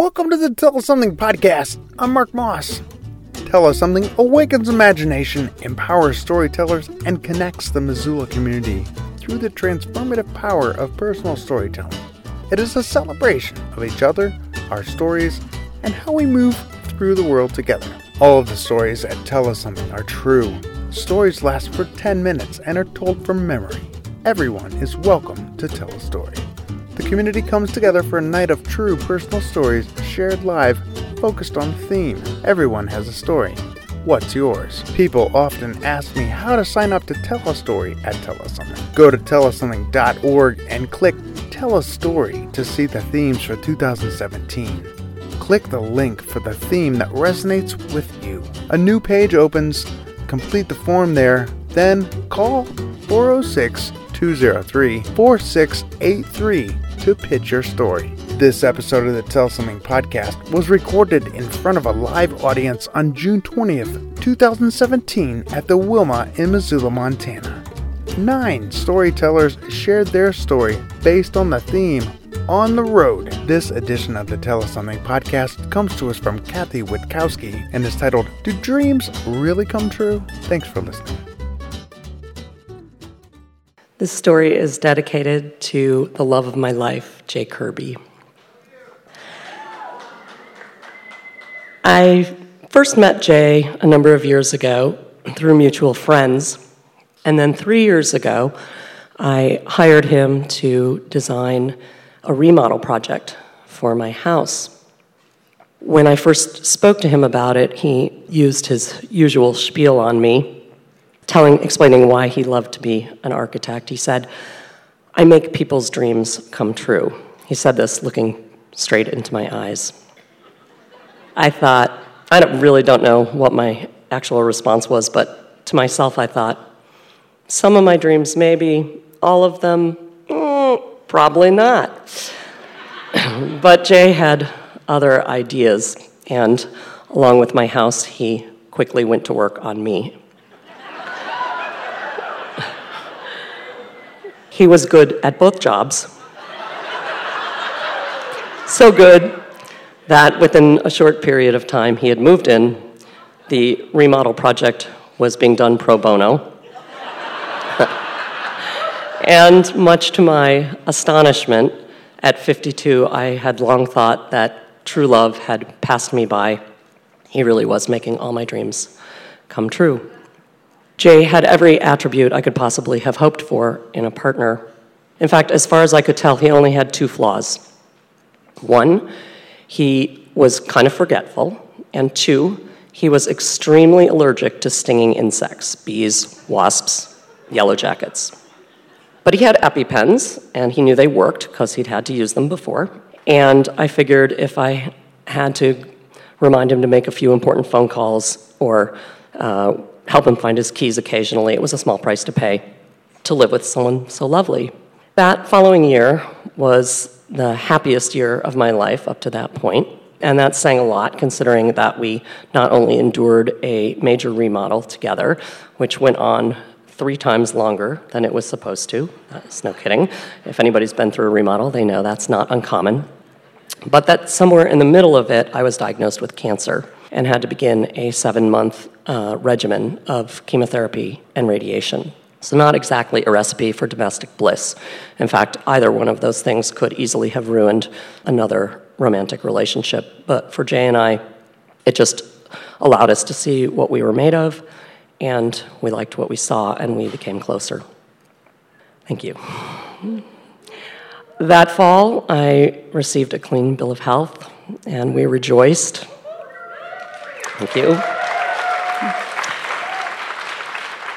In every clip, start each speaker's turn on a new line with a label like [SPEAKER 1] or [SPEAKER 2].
[SPEAKER 1] Welcome to the Tell Us Something podcast. I'm Marc Moss. Tell Us Something awakens imagination, empowers storytellers, and connects the Missoula community through the transformative power of personal storytelling. It is a celebration of each other, our stories, and how we move through the world together. All of the stories at Tell Us Something are true. Stories last for 10 minutes and are told from memory. Everyone is welcome to tell a story. The community comes together for a night of true personal stories shared live, focused on theme. Everyone has a story. What's yours? People often ask me how to sign up to tell a story at Tell Us Something. Go to tellussomething.org and click Tell a Story to see the themes for 2017. Click the link for the theme that resonates with you. A new page opens. Complete the form there, then call 406 203 4683 to pitch your story. This episode of the Tell Something podcast was recorded in front of a live audience on June 20th, 2017, at the Wilma in Missoula, Montana. Nine storytellers shared their story based on the theme On the Road. This edition of the Tell Us Something podcast comes to us from Kathy Witkowski and is titled Do Dreams Really Come True? Thanks for listening.
[SPEAKER 2] This story is dedicated to the love of my life, Jay Kirby. I first met Jay a number of years ago through mutual friends, and then three years ago, I hired him to design a remodel project for my house. When I first spoke to him about it, he used his usual spiel on me telling, explaining why he loved to be an architect. He said, I make people's dreams come true. He said this looking straight into my eyes. I thought, I don't, really don't know what my actual response was, but to myself, I thought, some of my dreams, maybe, all of them, mm, probably not. but Jay had other ideas, and along with my house, he quickly went to work on me. He was good at both jobs. so good that within a short period of time he had moved in. The remodel project was being done pro bono. and much to my astonishment, at 52, I had long thought that true love had passed me by. He really was making all my dreams come true. Jay had every attribute I could possibly have hoped for in a partner. In fact, as far as I could tell, he only had two flaws. One, he was kind of forgetful, and two, he was extremely allergic to stinging insects bees, wasps, yellow jackets. But he had EpiPens, and he knew they worked because he'd had to use them before. And I figured if I had to remind him to make a few important phone calls or uh, help him find his keys occasionally. It was a small price to pay to live with someone so lovely. That following year was the happiest year of my life up to that point, and that sang a lot considering that we not only endured a major remodel together, which went on three times longer than it was supposed to. That's no kidding. If anybody's been through a remodel, they know that's not uncommon. But that somewhere in the middle of it, I was diagnosed with cancer and had to begin a seven month uh, regimen of chemotherapy and radiation. So, not exactly a recipe for domestic bliss. In fact, either one of those things could easily have ruined another romantic relationship. But for Jay and I, it just allowed us to see what we were made of, and we liked what we saw, and we became closer. Thank you. That fall, I received a clean bill of health, and we rejoiced. Thank you.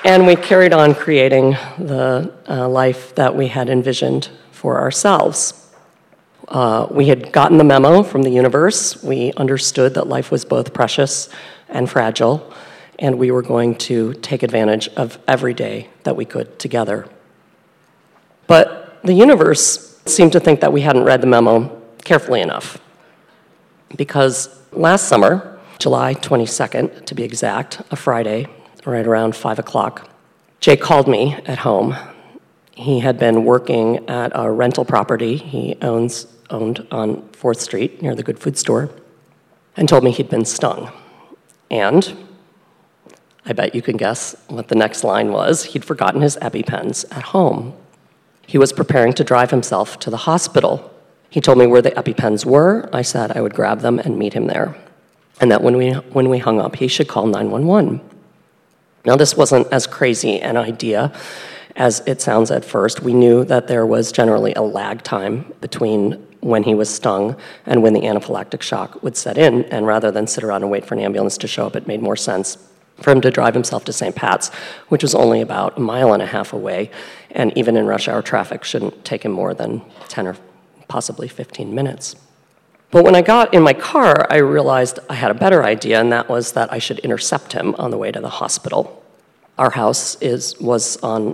[SPEAKER 2] And we carried on creating the uh, life that we had envisioned for ourselves. Uh, we had gotten the memo from the universe. We understood that life was both precious and fragile, and we were going to take advantage of every day that we could together. But the universe seemed to think that we hadn't read the memo carefully enough. Because last summer, July 22nd to be exact, a Friday, right around 5 o'clock, Jay called me at home. He had been working at a rental property. He owns owned on 4th Street near the Good Food Store and told me he'd been stung. And I bet you can guess what the next line was. He'd forgotten his EpiPens at home. He was preparing to drive himself to the hospital. He told me where the EpiPens were. I said I would grab them and meet him there. And that when we, when we hung up, he should call 911. Now, this wasn't as crazy an idea as it sounds at first. We knew that there was generally a lag time between when he was stung and when the anaphylactic shock would set in. And rather than sit around and wait for an ambulance to show up, it made more sense for him to drive himself to St. Pat's, which was only about a mile and a half away, and even in rush hour traffic shouldn't take him more than 10 or possibly 15 minutes. But when I got in my car, I realized I had a better idea, and that was that I should intercept him on the way to the hospital. Our house is, was on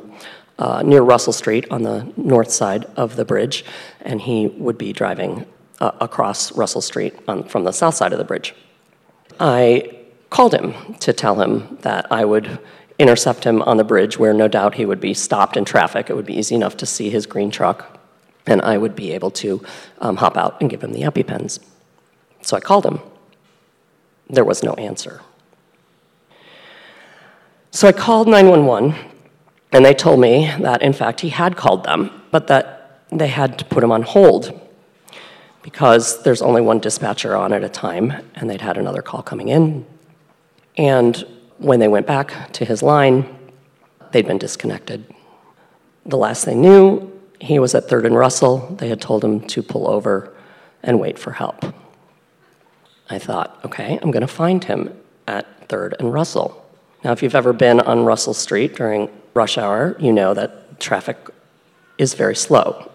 [SPEAKER 2] uh, near Russell Street on the north side of the bridge, and he would be driving uh, across Russell Street on, from the south side of the bridge. I called him to tell him that I would intercept him on the bridge where no doubt he would be stopped in traffic. It would be easy enough to see his green truck, and I would be able to um, hop out and give him the EpiPens. So I called him. There was no answer. So I called 911, and they told me that, in fact, he had called them, but that they had to put him on hold because there's only one dispatcher on at a time, and they'd had another call coming in. And when they went back to his line, they'd been disconnected. The last they knew, he was at 3rd and Russell. They had told him to pull over and wait for help. I thought, okay, I'm going to find him at 3rd and Russell. Now, if you've ever been on Russell Street during rush hour, you know that traffic is very slow.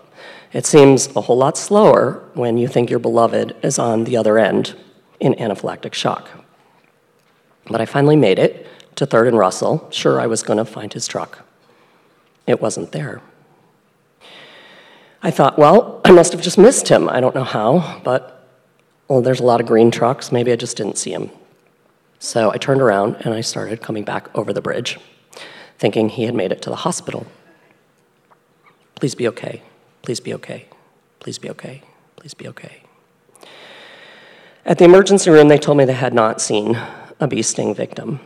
[SPEAKER 2] It seems a whole lot slower when you think your beloved is on the other end in anaphylactic shock. But I finally made it to 3rd and Russell. Sure, I was going to find his truck. It wasn't there. I thought, well, I must have just missed him. I don't know how, but well, there's a lot of green trucks. Maybe I just didn't see him. So I turned around and I started coming back over the bridge, thinking he had made it to the hospital. Please be okay. Please be okay. Please be okay. Please be okay. At the emergency room, they told me they had not seen a bee sting victim.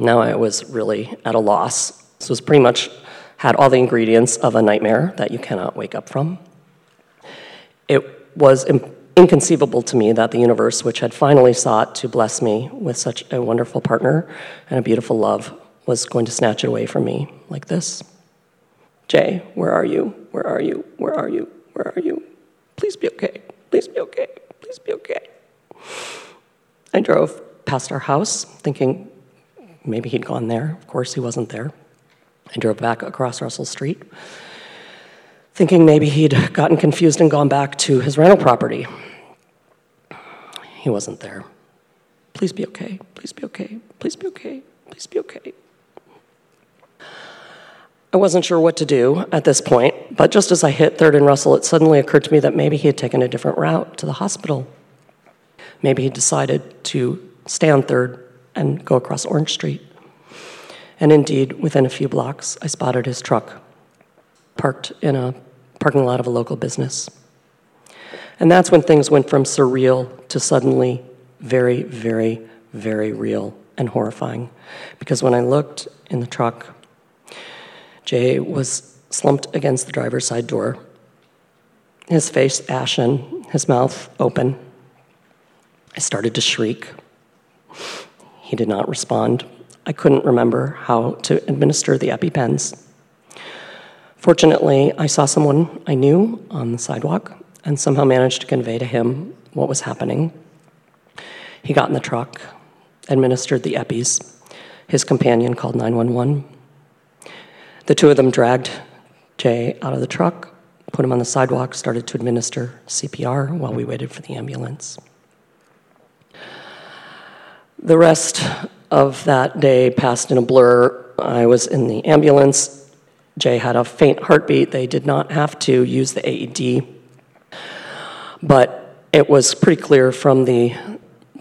[SPEAKER 2] Now I was really at a loss. This was pretty much had all the ingredients of a nightmare that you cannot wake up from. It was inconceivable to me that the universe, which had finally sought to bless me with such a wonderful partner and a beautiful love, was going to snatch it away from me like this. Jay, where are you? Where are you? Where are you? Where are you? Please be okay. Please be okay. Please be okay. I drove past our house thinking maybe he'd gone there. Of course, he wasn't there. I drove back across Russell Street thinking maybe he'd gotten confused and gone back to his rental property. He wasn't there. Please be okay. Please be okay. Please be okay. Please be okay. I wasn't sure what to do at this point, but just as I hit Third and Russell, it suddenly occurred to me that maybe he had taken a different route to the hospital. Maybe he decided to stay on Third and go across Orange Street. And indeed, within a few blocks, I spotted his truck parked in a parking lot of a local business. And that's when things went from surreal to suddenly very, very, very real and horrifying. Because when I looked in the truck, Jay was slumped against the driver's side door, his face ashen, his mouth open. I started to shriek. He did not respond. I couldn't remember how to administer the EpiPens. Fortunately, I saw someone I knew on the sidewalk and somehow managed to convey to him what was happening. He got in the truck, administered the EPIs. His companion called 911. The two of them dragged Jay out of the truck, put him on the sidewalk, started to administer CPR while we waited for the ambulance. The rest of that day passed in a blur. I was in the ambulance. Jay had a faint heartbeat. They did not have to use the AED but it was pretty clear from the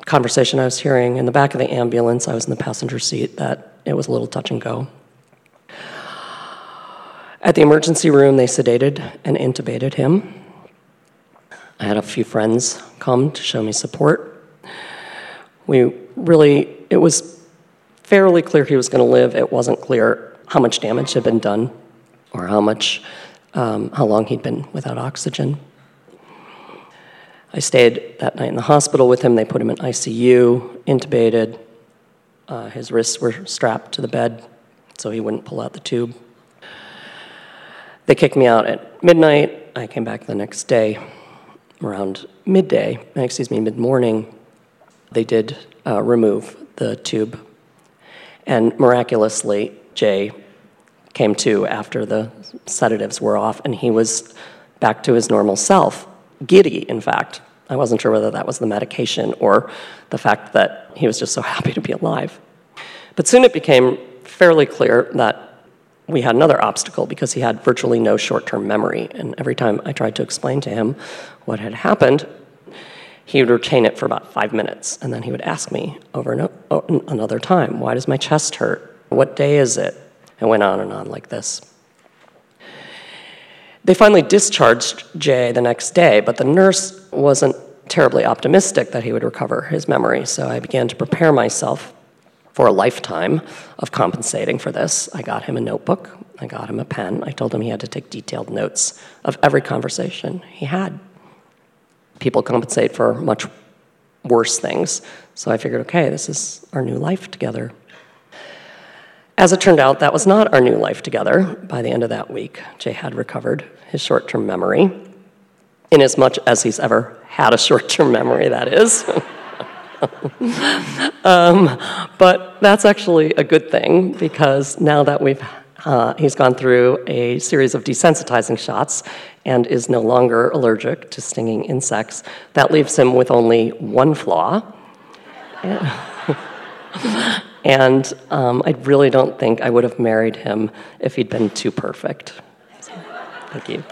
[SPEAKER 2] conversation I was hearing in the back of the ambulance, I was in the passenger seat, that it was a little touch and go. At the emergency room, they sedated and intubated him. I had a few friends come to show me support. We really, it was fairly clear he was going to live. It wasn't clear how much damage had been done or how much, um, how long he'd been without oxygen. I stayed that night in the hospital with him. They put him in ICU, intubated. Uh, his wrists were strapped to the bed so he wouldn't pull out the tube. They kicked me out at midnight. I came back the next day around midday, excuse me, mid morning. They did uh, remove the tube. And miraculously, Jay came to after the sedatives were off, and he was back to his normal self, giddy, in fact. I wasn't sure whether that was the medication or the fact that he was just so happy to be alive. But soon it became fairly clear that we had another obstacle because he had virtually no short term memory. And every time I tried to explain to him what had happened, he would retain it for about five minutes. And then he would ask me over and o- oh, another time, Why does my chest hurt? What day is it? And went on and on like this. They finally discharged Jay the next day, but the nurse wasn't terribly optimistic that he would recover his memory, so I began to prepare myself for a lifetime of compensating for this. I got him a notebook, I got him a pen, I told him he had to take detailed notes of every conversation he had. People compensate for much worse things, so I figured, okay, this is our new life together. As it turned out, that was not our new life together. By the end of that week, Jay had recovered his short term memory, in as much as he's ever had a short term memory, that is. um, but that's actually a good thing because now that we've uh, he's gone through a series of desensitizing shots and is no longer allergic to stinging insects. That leaves him with only one flaw. and um, I really don't think I would have married him if he'd been too perfect. So, thank you.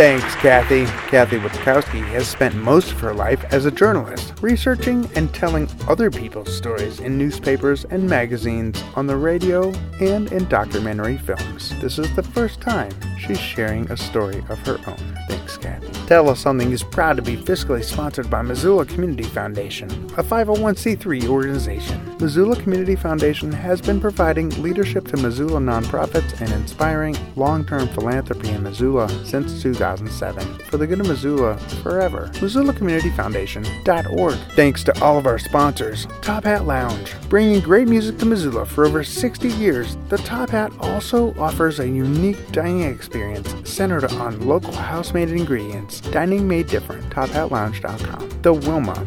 [SPEAKER 1] Thanks, Kathy. Kathy Witkowski has spent most of her life as a journalist, researching and telling other people's stories in newspapers and magazines, on the radio, and in documentary films. This is the first time she's sharing a story of her own. Tell Us Something is proud to be fiscally sponsored by Missoula Community Foundation, a 501c3 organization. Missoula Community Foundation has been providing leadership to Missoula nonprofits and inspiring long term philanthropy in Missoula since 2007. For the good of Missoula forever. MissoulaCommunityFoundation.org. Thanks to all of our sponsors Top Hat Lounge, bringing great music to Missoula for over 60 years. The Top Hat also offers a unique dining experience centered on local house made ingredients Dining Made Different, TopHatLounge.com. The Wilma.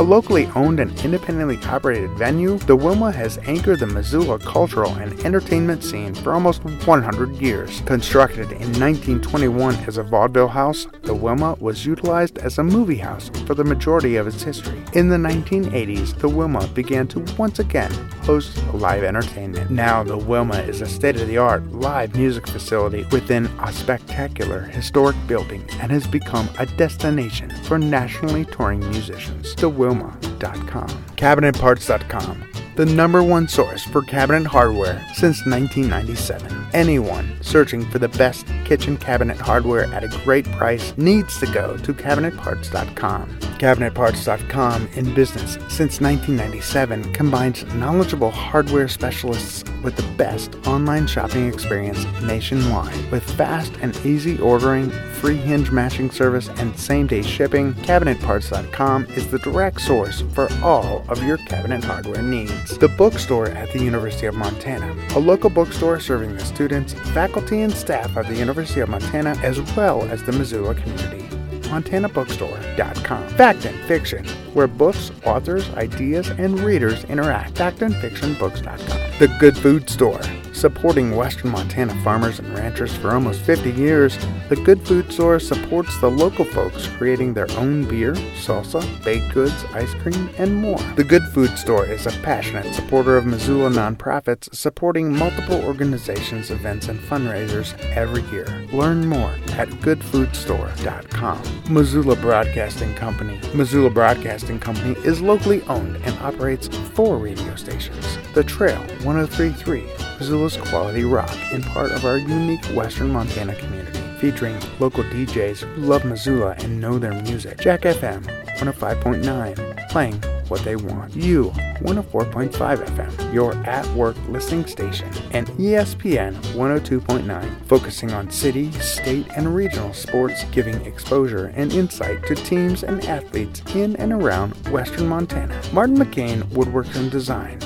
[SPEAKER 1] A locally owned and independently operated venue, the Wilma has anchored the Missoula cultural and entertainment scene for almost 100 years. Constructed in 1921 as a vaudeville house, the Wilma was utilized as a movie house for the majority of its history. In the 1980s, the Wilma began to once again host live entertainment. Now, the Wilma is a state of the art live music facility within a spectacular historic building and has become a destination for nationally touring musicians. The Wilma Wilma.com. CabinetParts.com, the number one source for cabinet hardware since 1997. Anyone searching for the best kitchen cabinet hardware at a great price needs to go to CabinetParts.com. CabinetParts.com, in business since 1997, combines knowledgeable hardware specialists with the best online shopping experience nationwide. With fast and easy ordering, free hinge matching service, and same day shipping, CabinetParts.com is the direct source for all of your cabinet hardware needs. The bookstore at the University of Montana, a local bookstore serving the students, faculty, and staff of the University of Montana, as well as the Missoula community. MontanaBookstore.com. Fact and Fiction, where books, authors, ideas, and readers interact. FactandFictionBooks.com. The Good Food Store Supporting Western Montana farmers and ranchers for almost 50 years, the Good Food Store supports the local folks creating their own beer, salsa, baked goods, ice cream, and more. The Good Food Store is a passionate supporter of Missoula nonprofits, supporting multiple organizations, events, and fundraisers every year. Learn more at goodfoodstore.com. Missoula Broadcasting Company. Missoula Broadcasting Company is locally owned and operates four radio stations. The Trail 1033, Missoula's quality rock, and part of our unique Western Montana community, featuring local DJs who love Missoula and know their music. Jack FM 105.9, playing what they want. You 104.5 FM, your at work listening station, and ESPN 102.9, focusing on city, state, and regional sports, giving exposure and insight to teams and athletes in and around Western Montana. Martin McCain Woodworks and Design.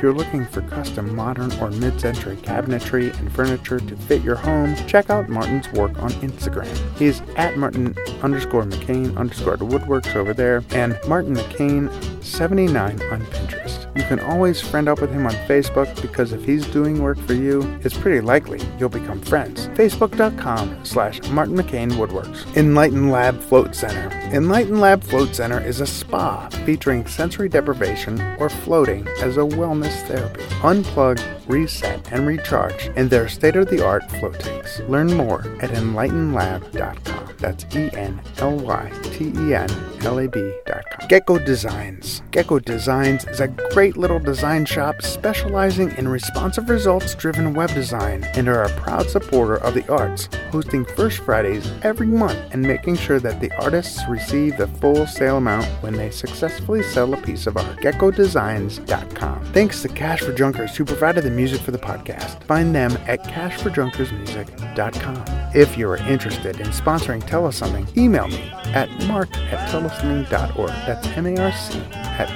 [SPEAKER 1] If you're looking for custom modern or mid-century cabinetry and furniture to fit your home, check out Martin's work on Instagram. He's at Martin underscore McCain underscore the woodworks over there, and Martin McCain 79 on Pinterest. You can always friend up with him on Facebook because if he's doing work for you, it's pretty likely you'll become friends. Facebook.com slash Martin McCain Woodworks. Enlyten Lab Float Center. Enlyten Lab Float Center is a spa featuring sensory deprivation or floating as a wellness therapy. Unplug, reset, and recharge in their state-of-the-art float tanks. Learn more at enlytenlab.com. That's E-N-L-Y-T-E-N-L-A-B.com. Gecko Designs. Gecko Designs is a great little design shop specializing in responsive results-driven web design and are a proud supporter of the arts, hosting First Fridays every month and making sure that the artists receive the full sale amount when they successfully sell a piece of art. GeckoDesigns.com. Thanks to Cash for Junkers who provided the music for the podcast. Find them at cashforjunkersmusic.com. If you are interested in sponsoring Tell Us Something, email me at marc at tellussomething.org. That's M-A-R-C at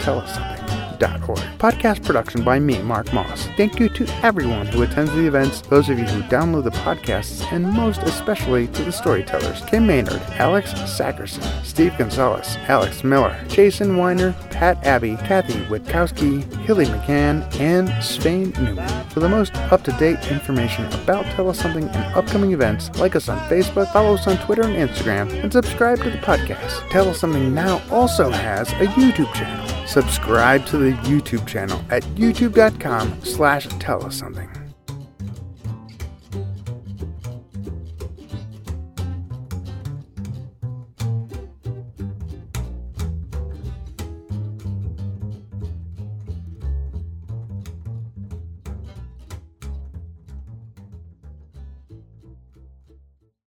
[SPEAKER 1] tellussomething.org. Podcast production by me, Marc Moss. Thank you to everyone who attends the events, those of you who download the podcasts, and most especially to the storytellers Kim Maynard, Alex Sackerson, Steve Gonzalez, Alex Miller, Jason Weiner, Pat Abbey, Kathy Witkowski, Hilly McCann, and Svein Newman. For the most up-to-date information about Tell Us Something and upcoming events, like us on Facebook, follow us on Twitter and Instagram, and subscribe to the podcast. Tell Us Something now also has a YouTube channel. Subscribe to the YouTube channel at youtube.com slash tell us something.